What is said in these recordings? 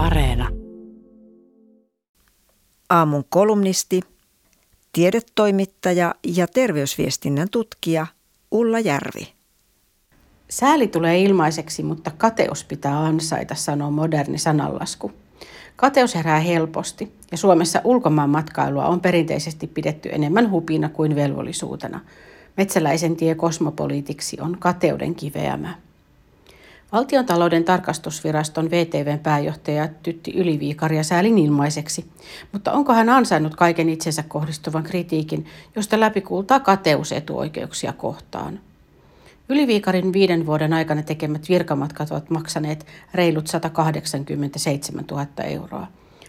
Areena. Aamun kolumnisti, tiedetoimittaja ja terveysviestinnän tutkija Ulla Järvi. Sääli tulee ilmaiseksi, mutta kateus pitää ansaita, sanoo moderni sananlasku. Kateus herää helposti ja Suomessa ulkomaan matkailua on perinteisesti pidetty enemmän hupina kuin velvollisuutena. Metsäläisen tie kosmopoliitiksi on kateuden kiveämä. Valtiontalouden tarkastusviraston VTVn pääjohtaja Tytti Yliviikaria säälin ilmaiseksi, mutta onko hän ansainnut kaiken itsensä kohdistuvan kritiikin, josta läpikuultaa kateus etuoikeuksia kohtaan? Yliviikarin viiden vuoden aikana tekemät virkamatkat ovat maksaneet reilut 187 000 euroa.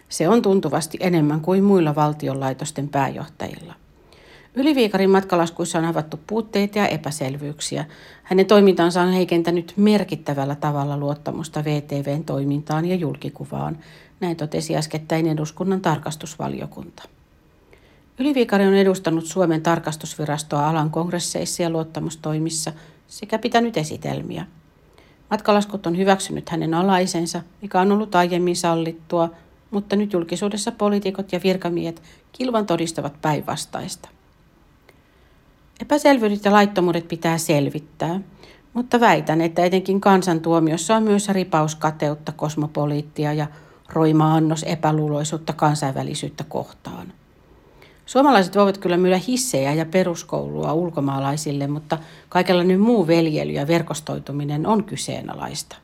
Se on tuntuvasti enemmän kuin muilla valtionlaitosten pääjohtajilla. Yliviikarin matkalaskuissa on havaittu puutteita ja epäselvyyksiä. Hänen toimintansa on heikentänyt merkittävällä tavalla luottamusta VTVn toimintaan ja julkikuvaan, näin totesi äskettäin eduskunnan tarkastusvaliokunta. Yliviikari on edustanut Suomen tarkastusvirastoa alan kongresseissa ja luottamustoimissa sekä pitänyt esitelmiä. Matkalaskut on hyväksynyt hänen alaisensa, mikä on ollut aiemmin sallittua, mutta nyt julkisuudessa poliitikot ja virkamiehet kilvan todistavat päinvastaista. Epäselvyydet ja laittomuudet pitää selvittää, mutta väitän, että etenkin kansantuomiossa on myös ripaus kateutta, kosmopoliittia ja roima annos epäluuloisuutta kansainvälisyyttä kohtaan. Suomalaiset voivat kyllä myydä hissejä ja peruskoulua ulkomaalaisille, mutta kaikenlainen muu veljely ja verkostoituminen on kyseenalaista.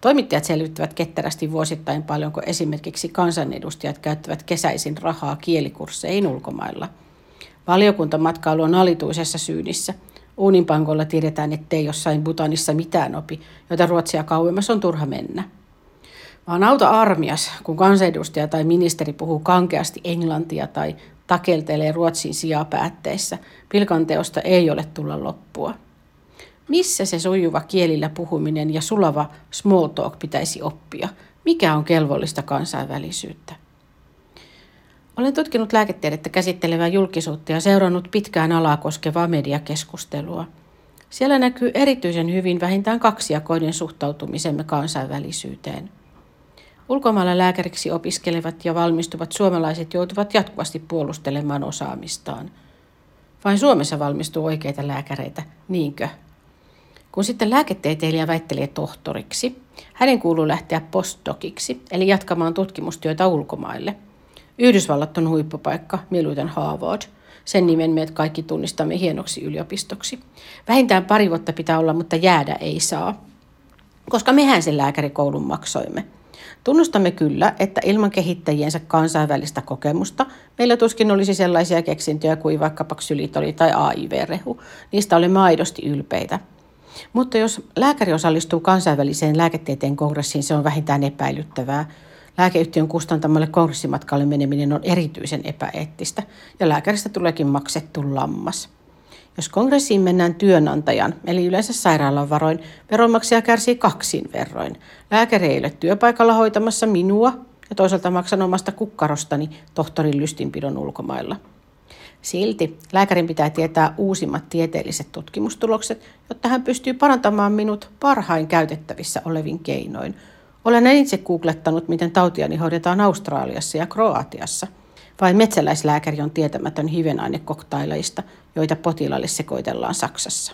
Toimittajat selvittävät ketterästi vuosittain paljonko esimerkiksi kansanedustajat käyttävät kesäisin rahaa kielikursseihin ulkomailla. Valiokuntamatkailu on alituisessa syynissä. Uuninpankolla tiedetään, ettei jossain Butanissa mitään opi, jota Ruotsia kauemmas on turha mennä. Vaan auta armias, kun kansanedustaja tai ministeri puhuu kankeasti englantia tai takeltelee Ruotsin sijapäätteissä. Pilkanteosta ei ole tulla loppua. Missä se sujuva kielillä puhuminen ja sulava small talk pitäisi oppia? Mikä on kelvollista kansainvälisyyttä? Olen tutkinut lääketiedettä käsittelevää julkisuutta ja seurannut pitkään alaa koskevaa mediakeskustelua. Siellä näkyy erityisen hyvin vähintään kaksijakoinen suhtautumisemme kansainvälisyyteen – Ulkomailla lääkäriksi opiskelevat ja valmistuvat suomalaiset joutuvat jatkuvasti puolustelemaan osaamistaan. Vain Suomessa valmistuu oikeita lääkäreitä, niinkö? Kun sitten lääketieteilijä väittelee tohtoriksi, hänen kuuluu lähteä postdokiksi, eli jatkamaan tutkimustyötä ulkomaille. Yhdysvallat on huippupaikka, mieluiten Harvard. Sen nimen me kaikki tunnistamme hienoksi yliopistoksi. Vähintään pari vuotta pitää olla, mutta jäädä ei saa. Koska mehän sen lääkärikoulun maksoimme – Tunnustamme kyllä, että ilman kehittäjiensä kansainvälistä kokemusta meillä tuskin olisi sellaisia keksintöjä kuin vaikkapa ksylitoli tai AIV-rehu. Niistä olemme aidosti ylpeitä. Mutta jos lääkäri osallistuu kansainväliseen lääketieteen kongressiin, se on vähintään epäilyttävää. Lääkeyhtiön kustantamalle kongressimatkalle meneminen on erityisen epäeettistä ja lääkäristä tuleekin maksettu lammas. Jos kongressiin mennään työnantajan, eli yleensä sairaalan varoin, veronmaksaja kärsii kaksin verroin. Lääkäri ei ole työpaikalla hoitamassa minua ja toisaalta maksan omasta kukkarostani tohtorin lystinpidon ulkomailla. Silti lääkärin pitää tietää uusimmat tieteelliset tutkimustulokset, jotta hän pystyy parantamaan minut parhain käytettävissä olevin keinoin. Olen itse googlettanut, miten tautiani hoidetaan Australiassa ja Kroatiassa – vai metsäläislääkäri on tietämätön hivenainekoktailajista, joita potilaalle sekoitellaan Saksassa.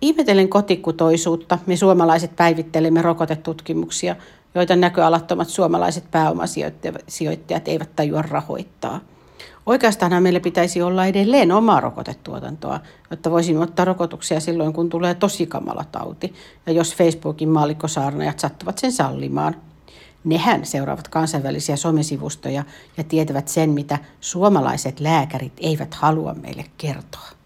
Ihmetellen kotikutoisuutta me suomalaiset päivittelemme rokotetutkimuksia, joita näköalattomat suomalaiset pääomasijoittajat eivät tajua rahoittaa. Oikeastaan meillä pitäisi olla edelleen omaa rokotetuotantoa, jotta voisimme ottaa rokotuksia silloin, kun tulee tosi kamala tauti, ja jos Facebookin maallikkosaarnajat sattuvat sen sallimaan – Nehän seuraavat kansainvälisiä somesivustoja ja tietävät sen, mitä suomalaiset lääkärit eivät halua meille kertoa.